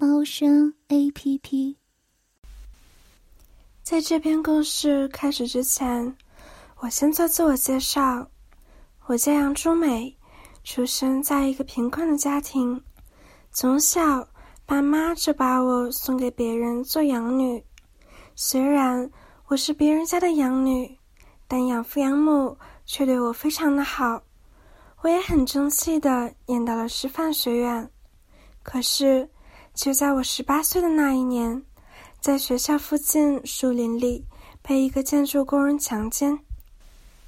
猫声 A P P。在这篇故事开始之前，我先做自我介绍。我叫杨朱美，出生在一个贫困的家庭，从小爸妈就把我送给别人做养女。虽然我是别人家的养女，但养父养母却对我非常的好。我也很争气的念到了师范学院，可是就在我十八岁的那一年，在学校附近树林里被一个建筑工人强奸。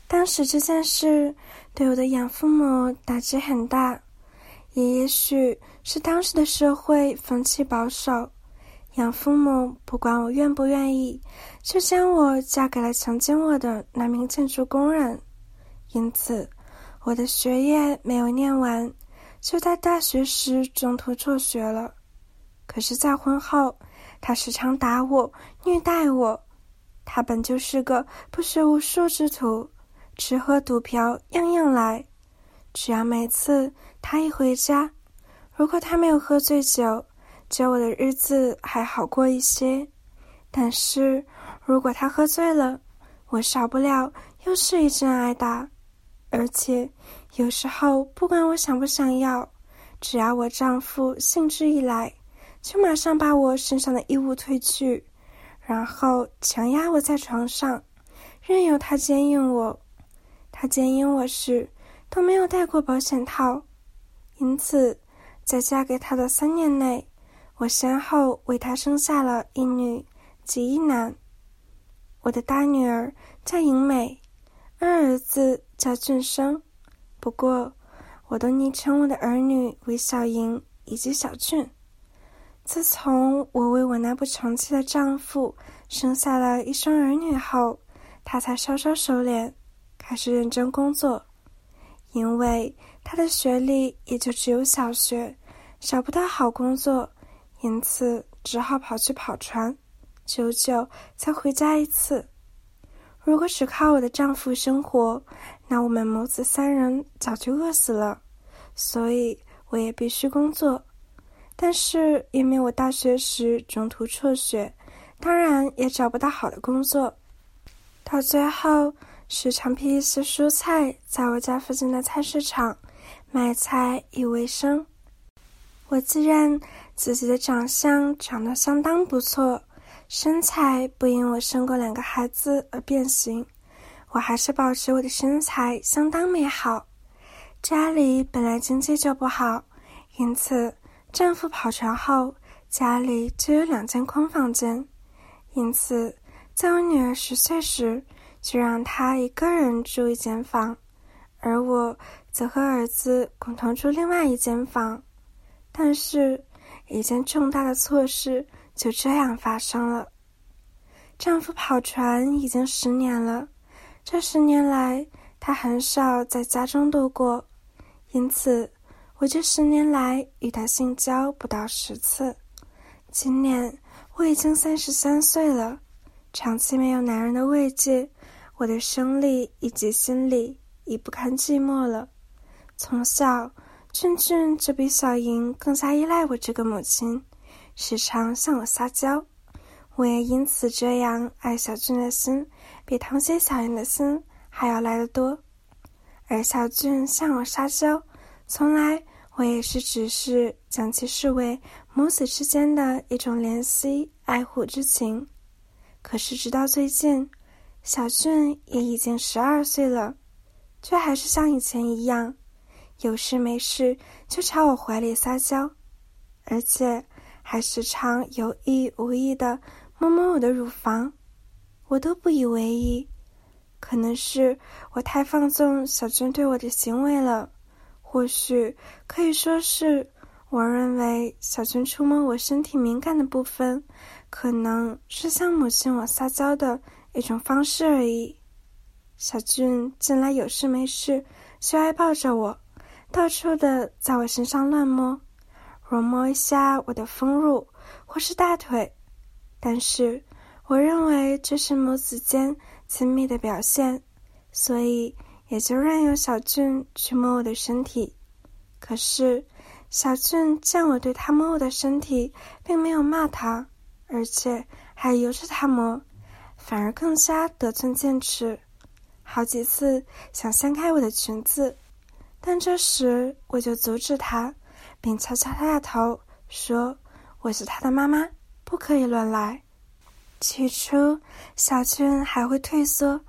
当时这件事对我的养父母打击很大，也也许是当时的社会风气保守，养父母不管我愿不愿意，就将我嫁给了强奸我的那名建筑工人，因此。我的学业没有念完，就在大学时中途辍学了。可是再婚后，他时常打我、虐待我。他本就是个不学无术之徒，吃喝赌嫖样样来。只要每次他一回家，如果他没有喝醉酒，就我的日子还好过一些。但是如果他喝醉了，我少不了又是一阵挨打。而且，有时候不管我想不想要，只要我丈夫兴致一来，就马上把我身上的衣物褪去，然后强压我在床上，任由他奸淫我。他奸淫我时都没有戴过保险套，因此，在嫁给他的三年内，我先后为他生下了一女及一男。我的大女儿叫莹美。二儿子叫俊生，不过我都昵称我的儿女为小莹以及小俊。自从我为我那不成器的丈夫生下了一双儿女后，他才稍稍收敛，开始认真工作。因为他的学历也就只有小学，找不到好工作，因此只好跑去跑船，久久才回家一次。如果只靠我的丈夫生活，那我们母子三人早就饿死了。所以我也必须工作。但是因为我大学时中途辍学，当然也找不到好的工作。到最后，时常批一些蔬菜，在我家附近的菜市场卖菜以为生。我自认自己的长相长得相当不错。身材不因我生过两个孩子而变形，我还是保持我的身材相当美好。家里本来经济就不好，因此丈夫跑船后，家里就有两间空房间。因此，在我女儿十岁时，就让她一个人住一间房，而我则和儿子共同住另外一间房。但是，一件重大的错事。就这样发生了。丈夫跑船已经十年了，这十年来他很少在家中度过，因此我这十年来与他性交不到十次。今年我已经三十三岁了，长期没有男人的慰藉，我的生理以及心理已不堪寂寞了。从小，俊俊就比小莹更加依赖我这个母亲。时常向我撒娇，我也因此这样爱小俊的心，比疼惜小莹的心还要来得多。而小俊向我撒娇，从来我也是只是将其视为母子之间的一种怜惜爱护之情。可是直到最近，小俊也已经十二岁了，却还是像以前一样，有事没事就朝我怀里撒娇，而且。还时常有意无意的摸摸我的乳房，我都不以为意。可能是我太放纵小俊对我的行为了，或许可以说是我认为小俊触摸我身体敏感的部分，可能是向母亲我撒娇的一种方式而已。小俊近来有事没事就爱抱着我，到处的在我身上乱摸，揉摸一下我的丰乳或是大腿。但是我认为这是母子间亲密的表现，所以也就任由小俊去摸我的身体。可是。小俊见我对他摸我的身体，并没有骂他，而且还由着他摸，反而更加得寸进尺，好几次想掀开我的裙子，但这时我就阻止他，并敲敲他的头，说：“我是他的妈妈，不可以乱来。”起初，小俊还会退缩，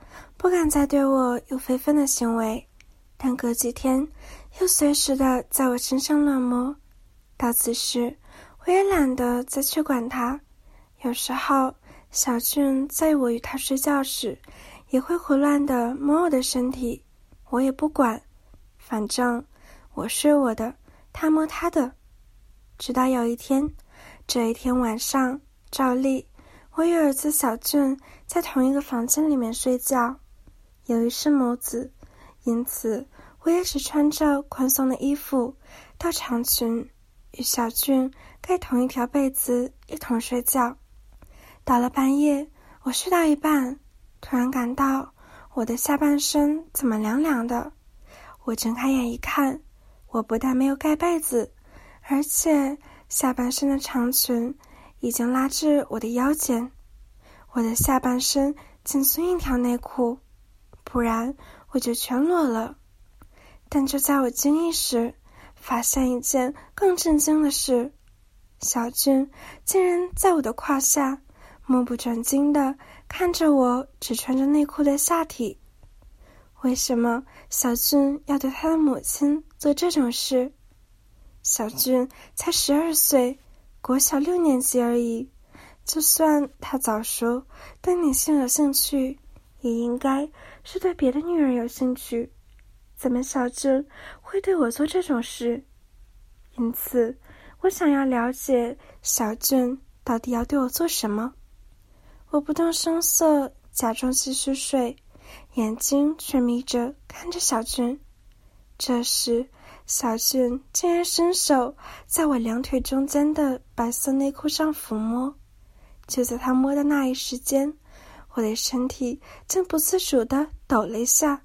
不敢再对我有非分的行为，但隔几天。又随时的在我身上乱摸，到此时，我也懒得再去管他。有时候，小俊在我与他睡觉时，也会胡乱的摸我的身体，我也不管，反正我睡我的，他摸他的。直到有一天，这一天晚上，照例我与儿子小俊在同一个房间里面睡觉，由于是母子，因此。我也是穿着宽松的衣服，到长裙，与小俊盖同一条被子，一同睡觉。到了半夜，我睡到一半，突然感到我的下半身怎么凉凉的。我睁开眼一看，我不但没有盖被子，而且下半身的长裙已经拉至我的腰间，我的下半身仅存一条内裤，不然我就全裸了。但就在我惊异时，发现一件更震惊的事：小俊竟然在我的胯下，目不转睛的看着我只穿着内裤的下体。为什么小俊要对他的母亲做这种事？小俊才十二岁，国小六年级而已。就算他早熟，对女性有兴趣，也应该是对别的女人有兴趣。怎么小俊会对我做这种事？因此，我想要了解小俊到底要对我做什么。我不动声色，假装继续睡，眼睛却眯着看着小俊。这时，小俊竟然伸手在我两腿中间的白色内裤上抚摸。就在他摸的那一时间，我的身体竟不自主的抖了一下。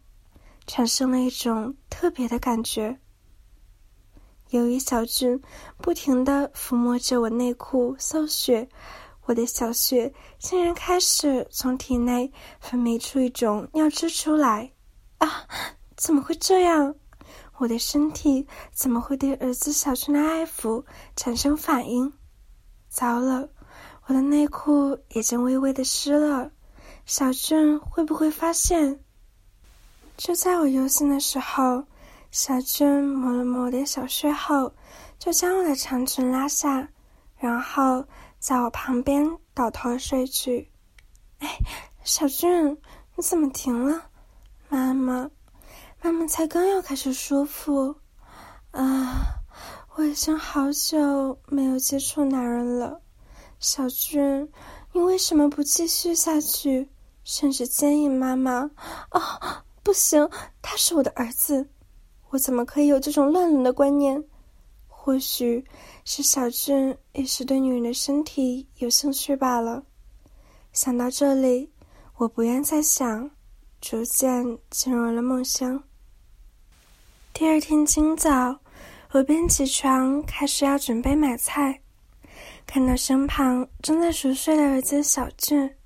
产生了一种特别的感觉。由于小俊不停的抚摸着我内裤搜血，我的小穴竟然开始从体内分泌出一种尿汁出来。啊，怎么会这样？我的身体怎么会对儿子小俊的爱抚产生反应？糟了，我的内裤已经微微的湿了。小俊会不会发现？就在我忧心的时候，小俊抹了抹脸小睡后，就将我的长裙拉下，然后在我旁边倒头睡去。哎，小俊，你怎么停了？妈妈，妈妈才刚要开始舒服。啊，我已经好久没有接触男人了。小俊，你为什么不继续下去，甚至坚硬妈妈？啊！不行，他是我的儿子，我怎么可以有这种乱伦的观念？或许是小俊一时对女人的身体有兴趣罢了。想到这里，我不愿再想，逐渐进入了梦乡。第二天清早，我便起床，开始要准备买菜，看到身旁正在熟睡的儿子小俊，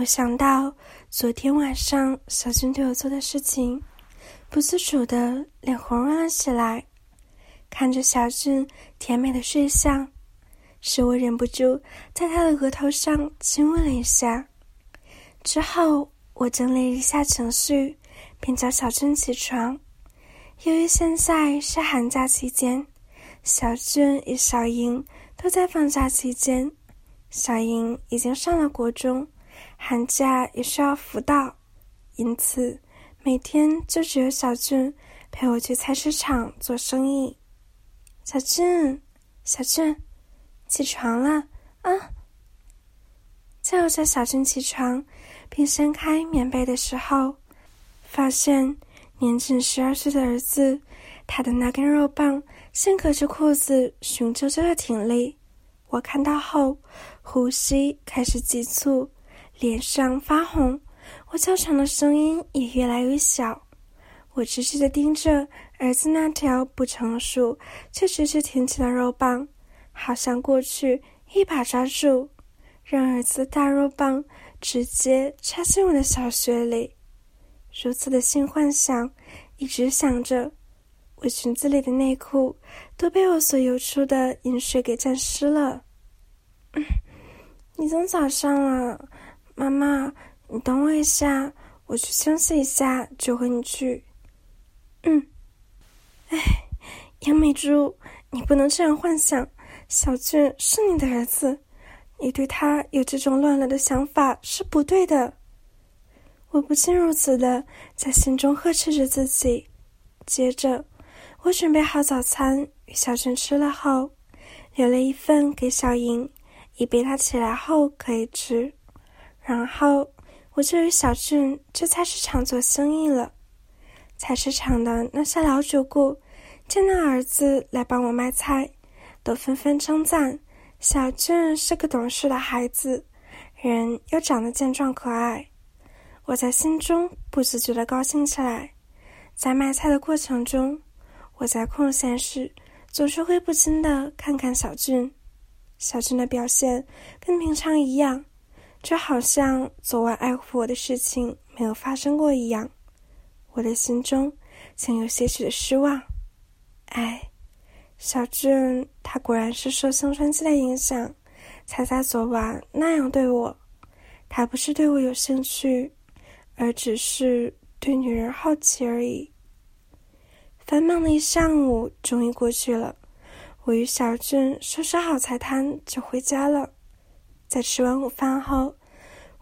我想到。昨天晚上，小俊对我做的事情，不自主的脸红润了起来。看着小俊甜美的睡相，使我忍不住在他的额头上亲吻了一下。之后，我整理一下情绪，便叫小俊起床。由于现在是寒假期间，小俊与小英都在放假期间，小英已经上了国中。寒假也需要辅导，因此每天就只有小俊陪我去菜市场做生意。小俊，小俊，起床了啊！”在我叫小俊起床，并掀开棉被的时候，发现年仅十二岁的儿子，他的那根肉棒正隔着裤子雄赳赳的挺立。我看到后，呼吸开始急促，脸上发红，我叫长的声音也越来越小。我直直的盯着儿子那条不成熟却直直挺起的肉棒，好像过去一把抓住。让儿子的大肉棒直接插进我的小穴里，如此的性幻想，一直想着，我裙子里的内裤都被我所流出的饮水给沾湿了。你从早上了，妈妈，你等我一下，我去休息一下就和你去。嗯，哎，杨美珠，你不能这样幻想，小俊是你的儿子。你对他有这种乱了的想法是不对的。我不禁如此的在心中呵斥着自己。接着，我准备好早餐与小俊吃了后，留了一份给小莹，以备他起来后可以吃。然后，我就与小俊去菜市场做生意了。菜市场的那些老主顾见到儿子来帮我卖菜，都纷纷称赞。小俊是个懂事的孩子，人又长得健壮可爱，我在心中不自觉的高兴起来。在卖菜的过程中，我在空闲时总是会不禁的看看小俊。小俊的表现跟平常一样，就好像昨晚爱护我的事情没有发生过一样。我的心中竟有些许的失望，哎。小俊，他果然是受青春期的影响，才在昨晚那样对我。他不是对我有兴趣，而只是对女人好奇而已。繁忙的一上午终于过去了，我与小俊收拾好菜摊就回家了。在吃完午饭后，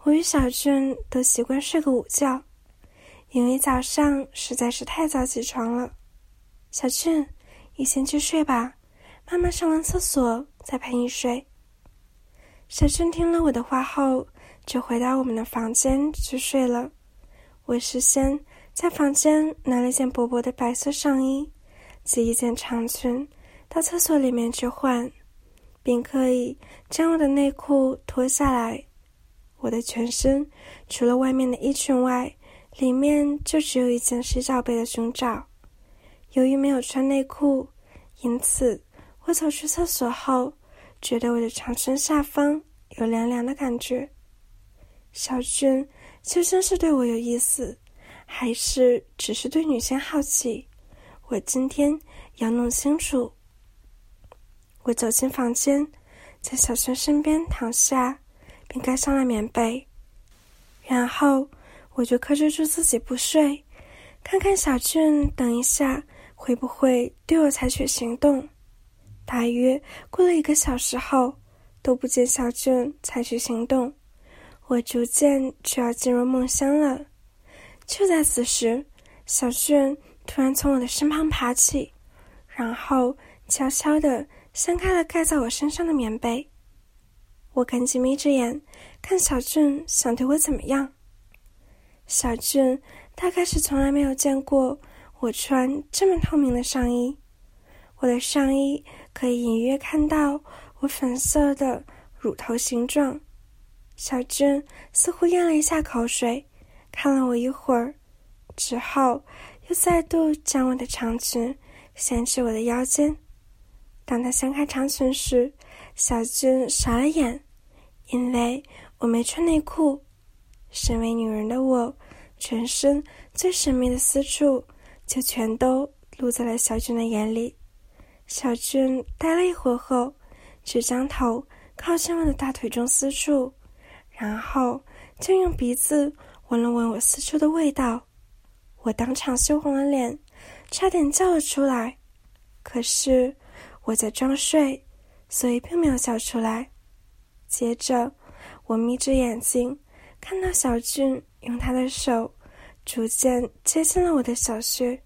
我与小俊都习惯睡个午觉，因为早上实在是太早起床了。小俊。你先去睡吧，妈妈上完厕所再陪你睡。小俊听了我的话后，就回到我们的房间去睡了。我事先在房间拿了一件薄薄的白色上衣及一件长裙，到厕所里面去换，并可以将我的内裤脱下来。我的全身除了外面的衣裙外，里面就只有一件洗澡被的胸罩。由于没有穿内裤，因此我走出厕所后，觉得我的长身下方有凉凉的感觉。小俊究竟是对我有意思，还是只是对女性好奇？我今天要弄清楚。我走进房间，在小俊身边躺下，并盖上了棉被，然后我就克制住自己不睡，看看小俊等一下。会不会对我采取行动？大约过了一个小时后，都不见小俊采取行动，我逐渐就要进入梦乡了。就在此时，小俊突然从我的身旁爬起，然后悄悄地掀开了盖在我身上的棉被。我赶紧眯着眼看小俊想对我怎么样。小俊大概是从来没有见过。我穿这么透明的上衣，我的上衣可以隐约看到我粉色的乳头形状。小俊似乎咽了一下口水，看了我一会儿，之后又再度将我的长裙掀至我的腰间。当他掀开长裙时，小俊傻了眼，因为我没穿内裤。身为女人的我，全身最神秘的私处。就全都露在了小俊的眼里。小俊呆了一会儿后，就将头靠近我的大腿中私处，然后就用鼻子闻了闻我私处的味道。我当场羞红了脸，差点叫了出来。可是我在装睡，所以并没有笑出来。接着，我眯着眼睛，看到小俊用他的手。逐渐接近了我的小穴，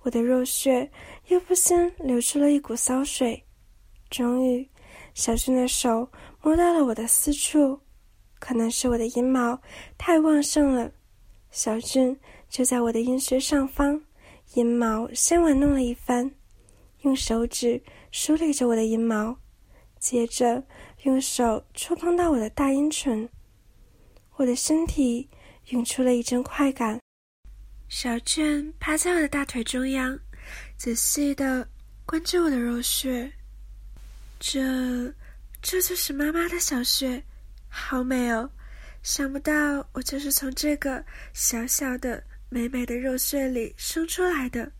我的肉穴又不禁流出了一股骚水，终于，小俊的手摸到了我的私处，可能是我的阴毛太旺盛了，小俊就在我的阴穴上方，阴毛先玩弄了一番，用手指梳理着我的阴毛，接着用手触碰到我的大阴唇，我的身体涌出了一阵快感。小俊趴在我的大腿中央，仔细的关注我的肉穴。这，这就是妈妈的小穴，好美哦！想不到我就是从这个小小的、美美的肉穴里生出来的，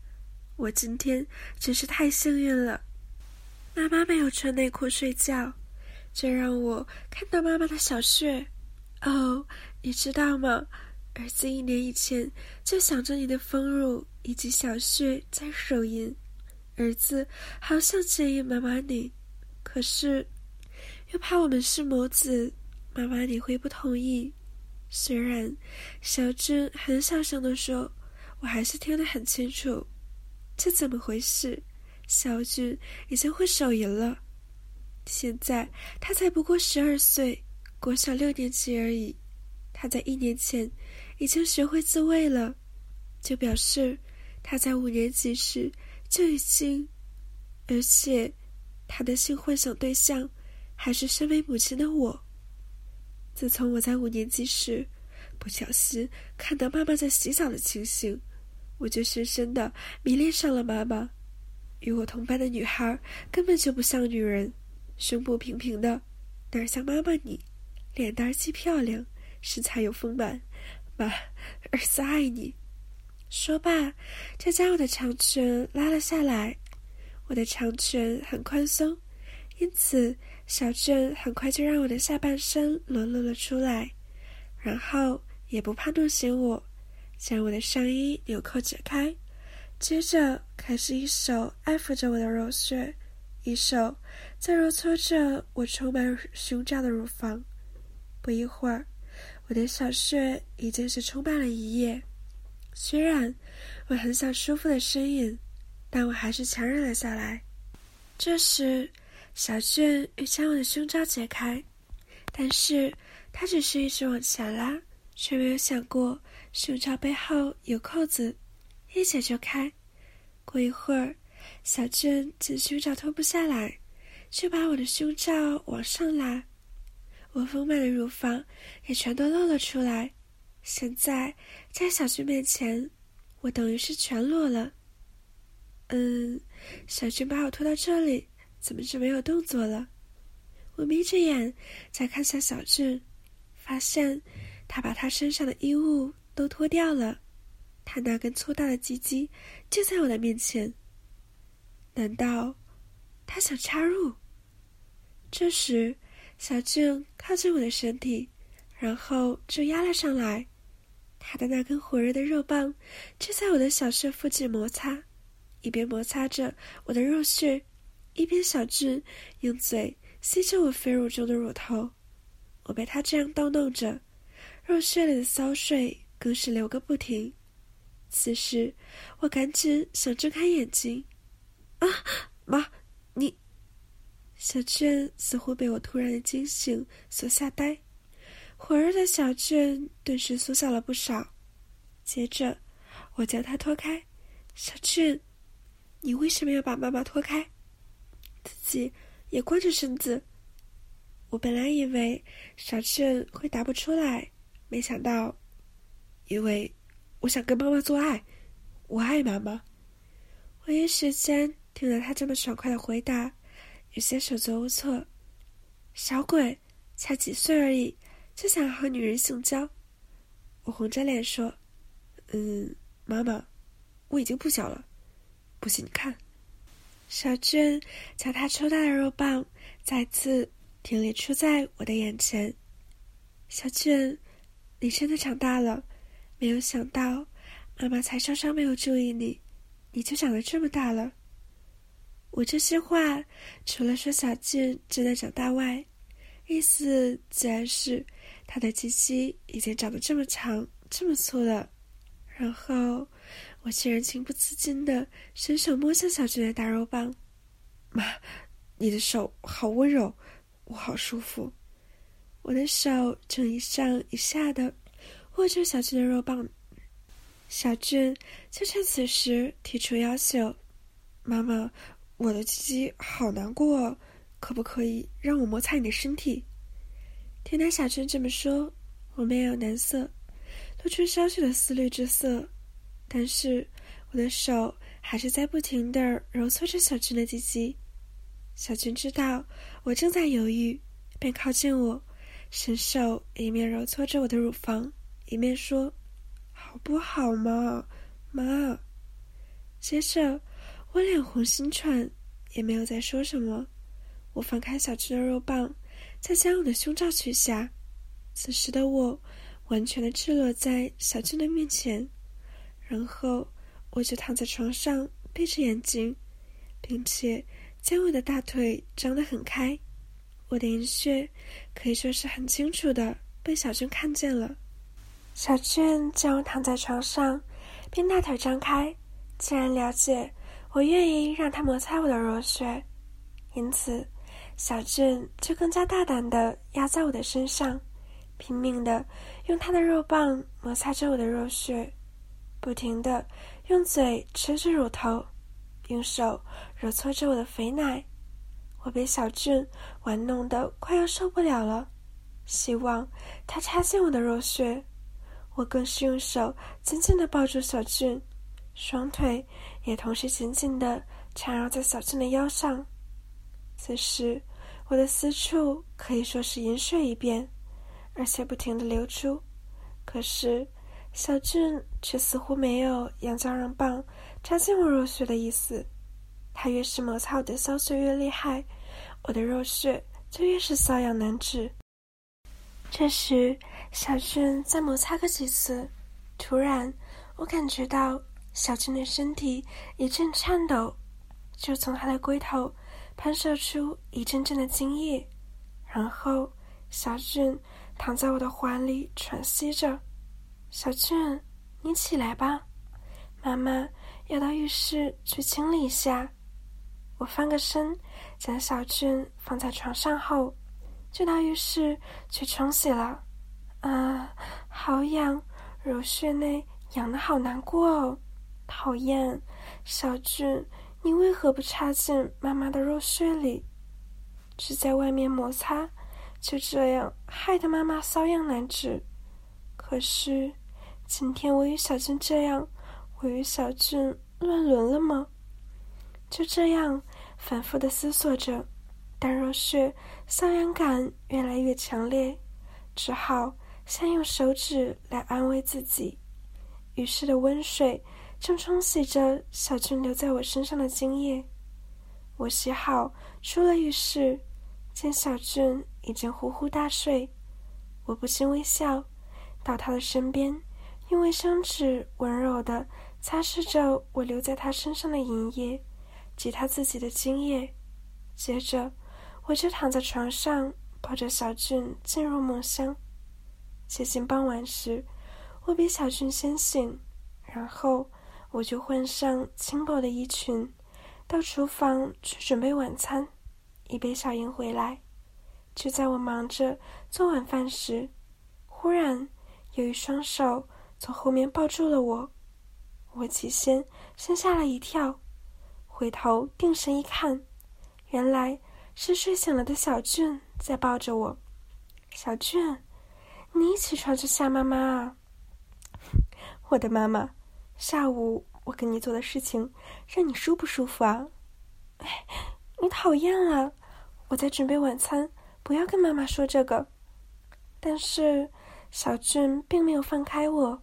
我今天真是太幸运了。妈妈没有穿内裤睡觉，这让我看到妈妈的小穴。哦，你知道吗？儿子一年以前就想着你的丰乳以及小穴在手淫，儿子好想见一妈妈你。可是，又怕我们是母子，妈妈你会不同意。虽然小俊很小声的说，我还是听得很清楚。这怎么回事？小俊已经会手淫了，现在他才不过十二岁，国小六年级而已。他在一年前已经学会自慰了，就表示他在五年级时就已经，而且。他的性幻想对象还是身为母亲的我。自从我在五年级时不小心看到妈妈在洗澡的情形，我就深深的迷恋上了妈妈。与我同班的女孩根本就不像女人，胸部平平的，哪像妈妈你，脸蛋既漂亮，身材又丰满。妈，儿子爱你。说罢，就将我的长裙拉了下来。我的长裙很宽松，因此小俊很快就让我的下半身裸露了出来，然后也不怕弄醒我，将我的上衣纽扣解开，接着开始一手安抚着我的肉穴，一手在揉搓着我充满胸罩的乳房。不一会儿，我的小穴已经是充满了一夜。虽然我很想舒服的呻吟。但我还是强忍了下来。这时，小俊欲将我的胸罩解开，但是他只是一直往前拉，却没有想过胸罩背后有扣子，一解就开。过一会儿，小俊见胸罩脱不下来，就把我的胸罩往上拉，我丰满的乳房也全都露了出来。现在在小俊面前，我等于是全裸了。嗯，小俊把我拖到这里，怎么就没有动作了？我眯着眼再看向小俊，发现他把他身上的衣物都脱掉了，他那根粗大的鸡鸡就在我的面前。难道他想插入？这时，小俊靠近我的身体，然后就压了上来，他的那根火热的肉棒就在我的小穴附近摩擦。一边摩擦着我的肉穴，一边小俊用嘴吸着我肥乳中的乳头。我被他这样逗弄着，肉穴里的骚水更是流个不停。此时，我赶紧想睁开眼睛。啊，妈，你！小俊似乎被我突然的惊醒所吓呆，火热的小俊顿时缩小了不少。接着，我将他拖开，小俊。你为什么要把妈妈拖开？自己也光着身子。我本来以为小俊会答不出来，没想到，因为我想跟妈妈做爱，我爱妈妈。我一时间听了他这么爽快的回答，有些手足无措。小鬼，才几岁而已，就想和女人性交？我红着脸说：“嗯，妈妈，我已经不小了。”不信你看，小俊将他抽大的肉棒再次挺立出在我的眼前。小俊，你真的长大了，没有想到，妈妈才稍稍没有注意你，你就长得这么大了。我这些话除了说小俊正在长大外，意思自然是他的鸡鸡已经长得这么长、这么粗了。然后。我竟然情不自禁的伸手摸向小俊的大肉棒，妈，你的手好温柔，我好舒服。我的手正一上一下的握住小俊的肉棒，小俊就趁此时提出要求：“妈妈，我的鸡鸡好难过，可不可以让我摩擦你的身体？”听到小俊这么说，我面有难色，露出稍许的思虑之色，但是我的手还是在不停的揉搓着小俊的鸡鸡。小俊知道我正在犹豫，便靠近我。伸手一面揉搓着我的乳房，一面说：“好不好嘛，妈？”接着我脸红心喘，也没有再说什么。我放开小俊的肉棒，再将我的胸罩取下。此时的我完全的赤裸在小俊的面前，然后我就躺在床上，闭着眼睛，并且将我的大腿张得很开。我的银穴可以说是很清楚的被小俊看见了。小俊见我躺在床上，便大腿张开，既然了解我愿意让他摩擦我的肉穴，因此小俊就更加大胆的压在我的身上，拼命的用他的肉棒摩擦着我的肉穴，不停的用嘴吃着乳头，用手揉搓着我的肥奶。我被小俊玩弄得快要受不了了，希望他插进我的肉穴。我更是用手紧紧地抱住小俊，双腿也同时紧紧地缠绕在小俊的腰上。此时，我的私处可以说是银水一遍，而且不停地流出。可是，小俊却似乎没有佯装让棒插进我肉穴的意思。他越是摩擦我的骚穴越厉害，我的肉穴就越是瘙痒难止。这时，小俊再摩擦个几次，突然我感觉到小俊的身体一阵颤抖，就从他的龟头喷射出一阵阵的精液，然后小俊躺在我的怀里喘息着。小俊，你起来吧，妈妈要到浴室去清理一下。我翻个身，将小俊放在床上后，就到浴室去冲洗了。啊，好痒，乳穴内痒的好难过哦，讨厌！小俊，你为何不插进妈妈的肉穴里？只在外面摩擦，就这样害得妈妈瘙痒难止。可是，今天我与小俊这样，我与小俊乱伦了吗？就这样反复的思索着，但若是瘙痒感越来越强烈，只好先用手指来安慰自己。浴室的温水正冲洗着小俊留在我身上的精液。我洗好出了浴室，见小俊已经呼呼大睡，我不禁微笑，到他的身边，用卫生纸温柔的擦拭着我留在他身上的银液。及他自己的精液，接着我就躺在床上，抱着小俊进入梦乡。接近傍晚时，我比小俊先醒，然后我就换上轻薄的衣裙，到厨房去准备晚餐。一杯小英回来，就在我忙着做晚饭时，忽然有一双手从后面抱住了我，我起先先吓了一跳。回头定神一看，原来是睡醒了的小俊在抱着我。小俊，你起床就吓妈妈啊！我的妈妈，下午我跟你做的事情让你舒不舒服啊？你讨厌啊！我在准备晚餐，不要跟妈妈说这个。但是小俊并没有放开我，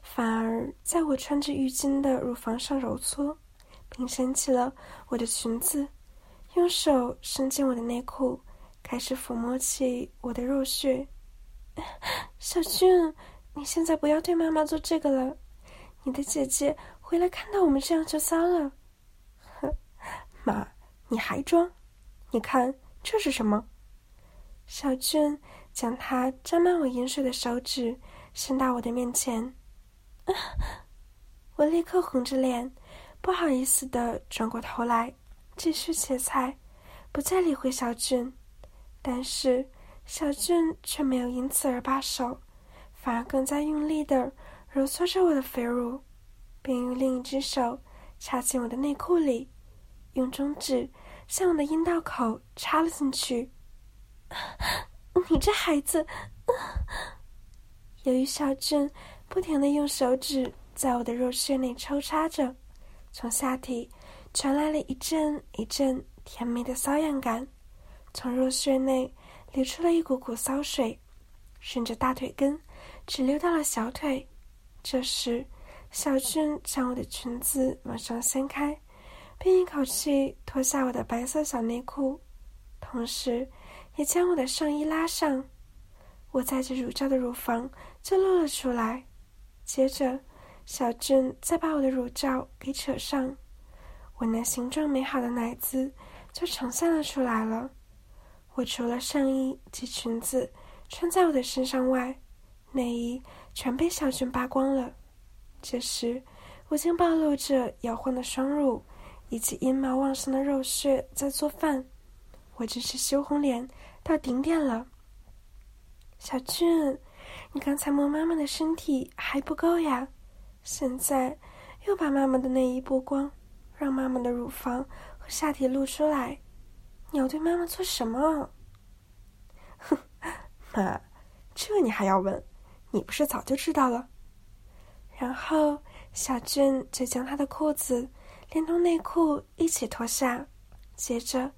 反而在我穿着浴巾的乳房上揉搓。并掀起了我的裙子，用手伸进我的内裤，开始抚摸起我的肉穴。小俊，你现在不要对妈妈做这个了，你的姐姐回来看到我们这样就糟了。哼，妈，你还装？你看这是什么？小俊将他沾满我饮水的手指伸到我的面前，我立刻红着脸。不好意思的转过头来，继续切菜，不再理会小俊，但是小俊却没有因此而罢手，反而更加用力的揉搓着我的肥乳，并用另一只手插进我的内裤里，用中指向我的阴道口插了进去。你这孩子！由于小俊不停的用手指在我的肉穴内抽插着，从下体传来了一阵一阵甜蜜的瘙痒感，从肉穴内流出了一股股骚水，顺着大腿根直流到了小腿。这时，小俊将我的裙子往上掀开，并一口气脱下我的白色小内裤，同时也将我的上衣拉上。我载着乳罩的乳房就露了出来，接着小俊再把我的乳罩给扯上，我那形状美好的奶子就呈现了出来了。我除了上衣及裙子穿在我的身上外，内衣全被小俊扒光了。这时，我竟暴露着摇晃的双乳以及阴毛旺盛的肉穴在做饭，我真是羞红脸到顶点了。小俊，你刚才摸妈妈的身体还不够呀，现在又把妈妈的内衣剥光，让妈妈的乳房和下体露出来，你要对妈妈做什么？哼，妈，这你还要问？你不是早就知道了？然后小俊就将他的裤子连同内裤一起脱下，接着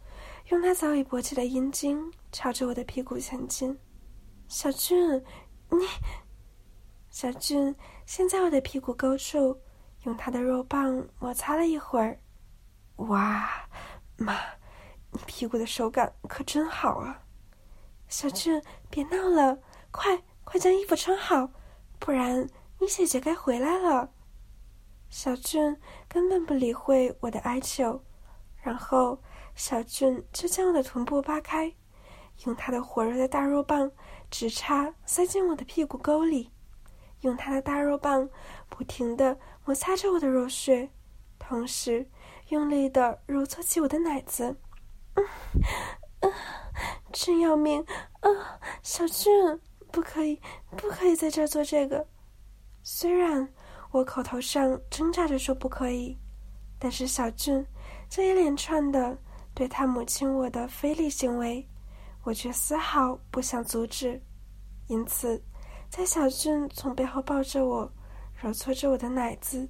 用他早已勃起的阴茎朝着我的屁股前进。小俊，你，小俊现在我的屁股沟处用他的肉棒摩擦了一会儿。哇，妈，你屁股的手感可真好啊！小俊，别闹了，快快将衣服穿好，不然你姐姐该回来了。小俊根本不理会我的哀求，然后小俊就将我的臀部扒开，用他的火热的大肉棒。直插塞进我的屁股沟里，用他的大肉棒不停的摩擦着我的肉穴，同时用力的揉搓起我的奶子。嗯，啊，真要命！啊，小俊，不可以，不可以在这儿做这个。虽然我口头上挣扎着说不可以，但是小俊这一连串的对他母亲我的非礼行为。我却丝毫不想阻止，因此，在小俊从背后抱着我，揉搓着我的奶子，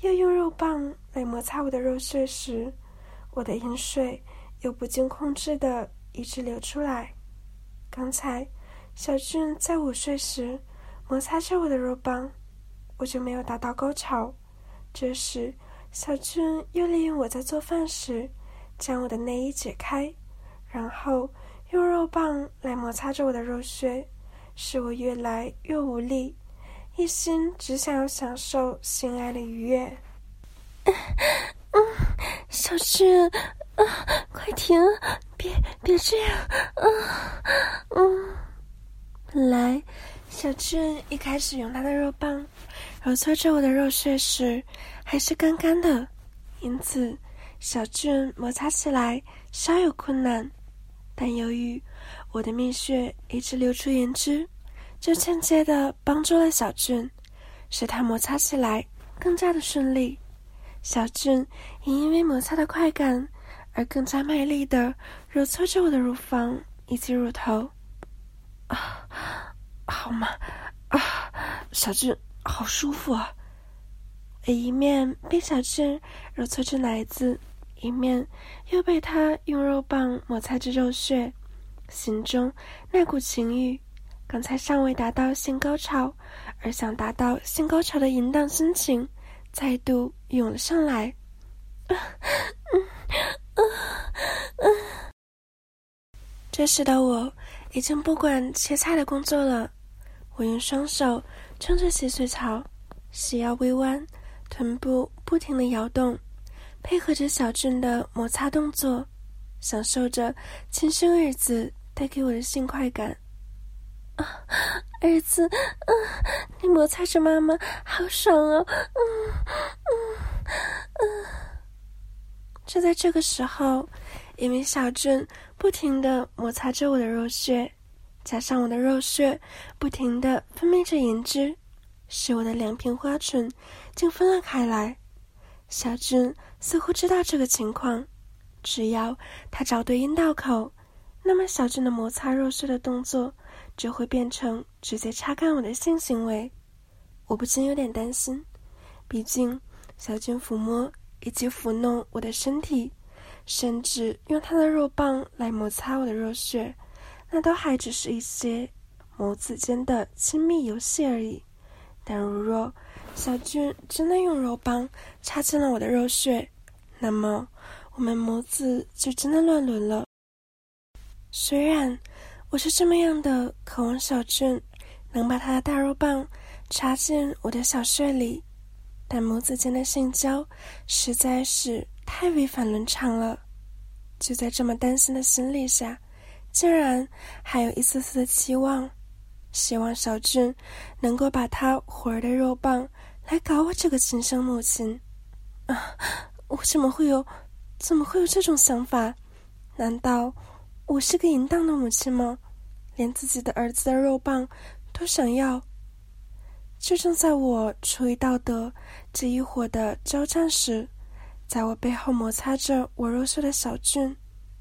又用肉棒来摩擦我的肉穴时，我的饮水又不经控制的一直流出来。刚才，小俊在午睡时摩擦着我的肉棒，我就没有达到高潮。这时，小俊又利用我在做饭时，将我的内衣解开，然后。用肉棒来摩擦着我的肉穴，使我越来越无力，一心只想要享受性爱的愉悦。嗯，小俊，啊，快停！别别这样！啊嗯。本来，小俊一开始用他的肉棒揉搓着我的肉穴时，还是干干的，因此小俊摩擦起来稍有困难。但由于我的蜜穴一直流出盐汁，就间接的帮助了小俊，使他摩擦起来更加的顺利。小俊也因为摩擦的快感而更加卖力的揉搓着我的乳房以及乳头。啊，好吗？啊，小俊好舒服啊！我一面被小俊揉搓着奶子。一面又被他用肉棒摩擦着肉穴，心中那股情欲，刚才尚未达到性高潮，而想达到性高潮的淫荡心情，再度涌了上来。这时的我已经不管切菜的工作了，我用双手撑着洗水槽，细腰微弯，臀部不停的摇动。配合着小俊的摩擦动作，享受着亲生儿子带给我的性快感。啊，儿子，嗯，你摩擦着妈妈，好爽哦！嗯嗯嗯。就在这个时候，因为小俊不停地摩擦着我的肉穴，加上我的肉穴不停地分泌着银汁，使我的两片花唇竟分了开来。小俊似乎知道这个情况，只要他找对阴道口，那么小俊的摩擦肉穴的动作就会变成直接插干我的性行为。我不禁有点担心，毕竟小俊抚摸以及抚弄我的身体。甚至用他的肉棒来摩擦我的肉穴，那都还只是一些母子间的亲密游戏而已。但如若小俊真的用肉棒插进了我的肉穴，那么我们母子就真的乱伦了。虽然我是这么样的渴望小俊能把他的大肉棒插进我的小穴里，但母子间的性交实在是……太违反伦常了，就在这么担心的心理下，竟然还有一丝丝的期望，希望小俊能够把他活儿的肉棒来搞我这个亲生母亲。啊，我怎么会有，怎么会有这种想法？难道我是个淫荡的母亲吗？连自己的儿子的肉棒都想要？就正在我出于道德这一伙的交战时。在我背后摩擦着我肉色的小俊，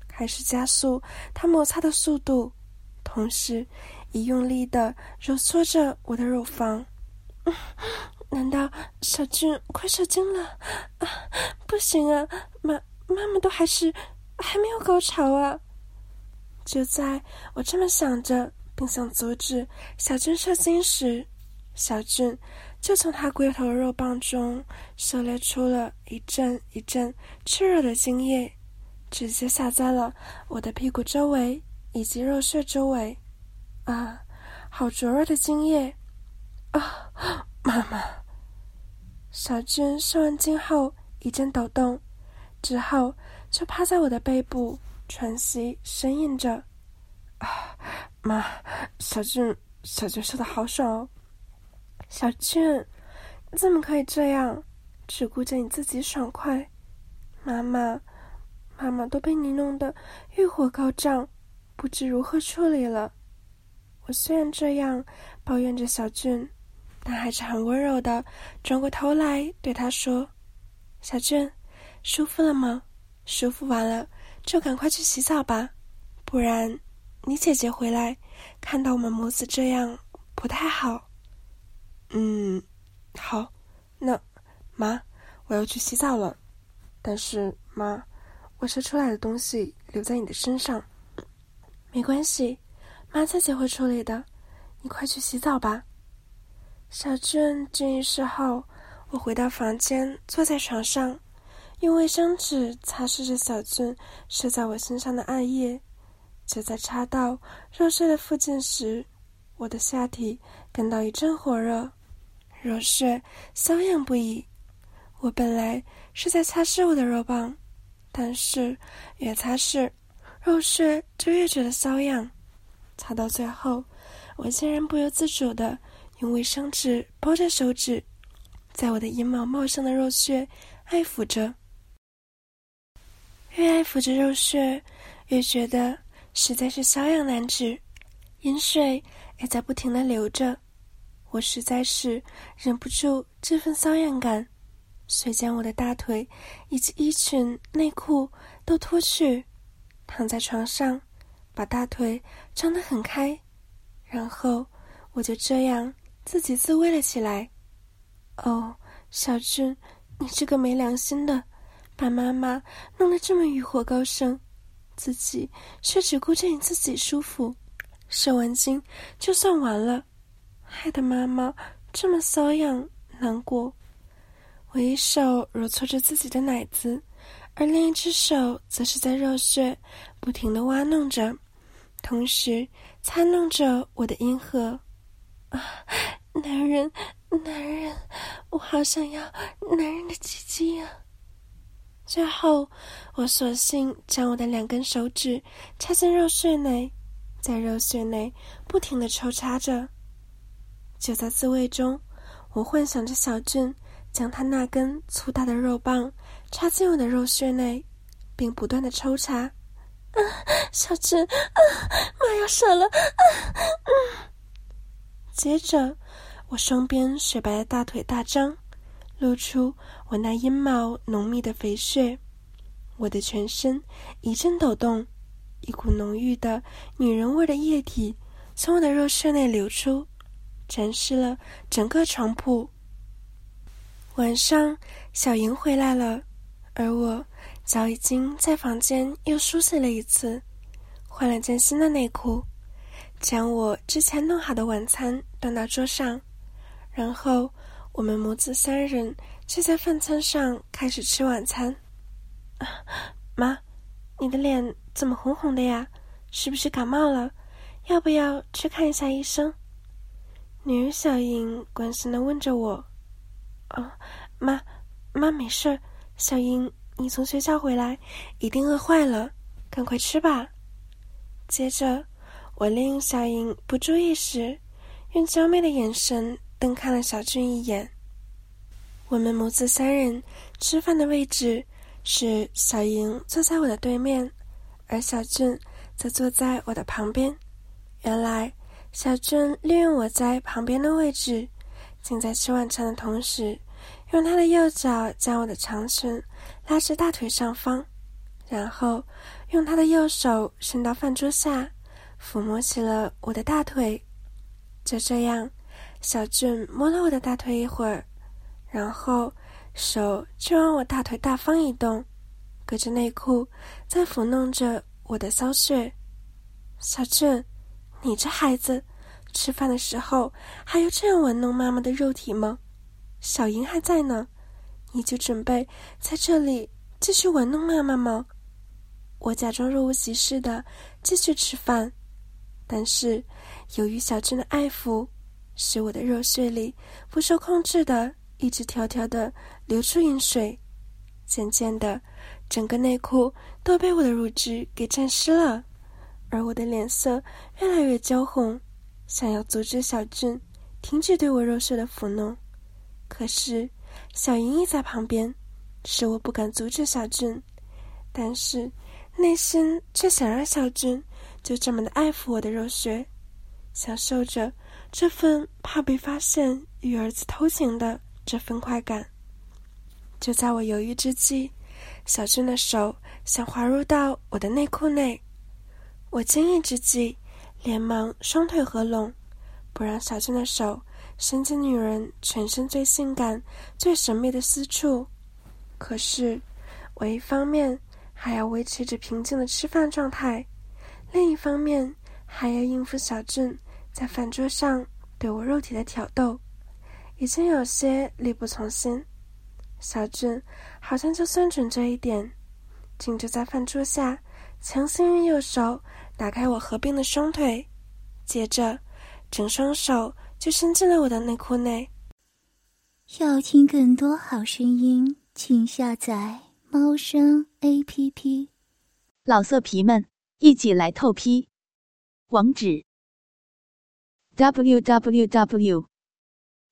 开始加速他摩擦的速度，同时以用力的揉搓着我的乳房。难道小俊快受精了？啊，不行啊！妈，妈妈都还是还没有高潮啊！就在我这么想着，并想阻止小俊射精时，小俊。就从他龟头肉棒中狩猎出了一阵一阵炽热的精液，直接洒在了我的屁股周围以及肉穴周围。啊，好灼热的精液！啊，妈妈！小俊射完精后一阵抖动，之后就趴在我的背部喘息呻吟着。啊，妈，小俊，小俊射的好爽哦！小俊，你怎么可以这样？只顾着你自己爽快，妈妈，妈妈都被你弄得欲火高涨，不知如何处理了。我虽然这样抱怨着小俊，但还是很温柔的转过头来对他说：“小俊，舒服了吗？舒服完了就赶快去洗澡吧，不然你姐姐回来看到我们母子这样不太好。”嗯，好，那妈，我要去洗澡了。但是妈，我射出来的东西留在你的身上，没关系，妈自己会处理的。你快去洗澡吧。小俊进浴室后，我回到房间，坐在床上，用卫生纸擦拭着小俊射在我身上的暗液。就在擦到肉穴的附近时，我的下体感到一阵火热。肉穴瘙痒不已，我本来是在擦拭我的肉棒，但是越擦拭，肉穴就越觉得瘙痒。擦到最后，我竟然不由自主的用卫生纸包着手指，在我的阴毛茂盛的肉穴爱抚着。越爱抚着肉穴，越觉得实在是瘙痒难止，饮水也在不停的流着。我实在是忍不住这份瘙痒感，遂将我的大腿以及衣裙、内裤都脱去，躺在床上，把大腿张得很开，然后我就这样自己自慰了起来。哦，小俊，你这个没良心的，把妈妈弄得这么欲火高升，自己却只顾着你自己舒服，射完精就算完了。害得妈妈这么瘙痒难过，我一手揉搓着自己的奶子，而另一只手则是在肉穴不停的挖弄着，同时擦弄着我的阴核。啊，男人，男人，我好想要男人的鸡鸡呀！最后，我索性将我的两根手指插进肉穴内，在肉穴内不停的抽插着。就在自慰中，我幻想着小俊将他那根粗大的肉棒插进我的肉穴内，并不断的抽插，啊，小俊，啊，妈要射了！啊，嗯。接着，我双边雪白的大腿大张，露出我那阴毛浓密的肥穴。我的全身一阵抖动，一股浓郁的女人味的液体从我的肉穴内流出，沾湿了整个床铺。晚上，小莹回来了，而我早已经在房间又梳洗了一次，换了件新的内裤，将我之前弄好的晚餐端到桌上，然后我们母子三人就在饭餐上开始吃晚餐。妈，你的脸怎么红红的呀？是不是感冒了？要不要去看一下医生？女儿小莹关心的问着我。哦，妈，妈没事。小英，你从学校回来，一定饿坏了，赶快吃吧。接着，我利用小英不注意时，用娇媚的眼神瞪看了小俊一眼。我们母子三人吃饭的位置是小莹坐在我的对面，而小俊则坐在我的旁边。原来，小俊利用我在旁边的位置。竟在吃晚餐的同时，用他的右脚将我的长裙拉至大腿上方，然后用他的右手伸到饭桌下，抚摸起了我的大腿。就这样，小俊摸了我的大腿一会儿，然后手就往我大腿大方一动，隔着内裤在抚弄着我的骚穴。小俊，你这孩子！吃饭的时候还要这样玩弄妈妈的肉体吗？小莹还在呢，你就准备在这里继续玩弄妈妈吗？我假装若无其事的继续吃饭，但是由于小俊的爱抚，使我的肉穴里不受控制的一直条条的流出饮水，渐渐的，整个内裤都被我的乳汁给沾湿了，而我的脸色越来越焦红。想要阻止小俊停止对我肉色的抚弄，可是小莹莹在旁边，使我不敢阻止小俊，但是内心却想让小俊就这么的爱抚我的肉穴，享受着这份怕被发现与儿子偷情的这份快感。就在我犹豫之际，小俊的手想滑入到我的内裤内，我惊异之际。连忙双腿合拢，不让小俊的手伸进女人全身最性感、最神秘的私处。可是，我一方面还要维持着平静的吃饭状态，另一方面还要应付小俊在饭桌上对我肉体的挑逗，已经有些力不从心。小俊好像就算准这一点，竟就在饭桌下强行用右手。打开我合并的双腿，接着，整双手就伸进了我的内裤内。要听更多好声音，请下载猫声 A P P。老色皮们，一起来透批！网址：w w w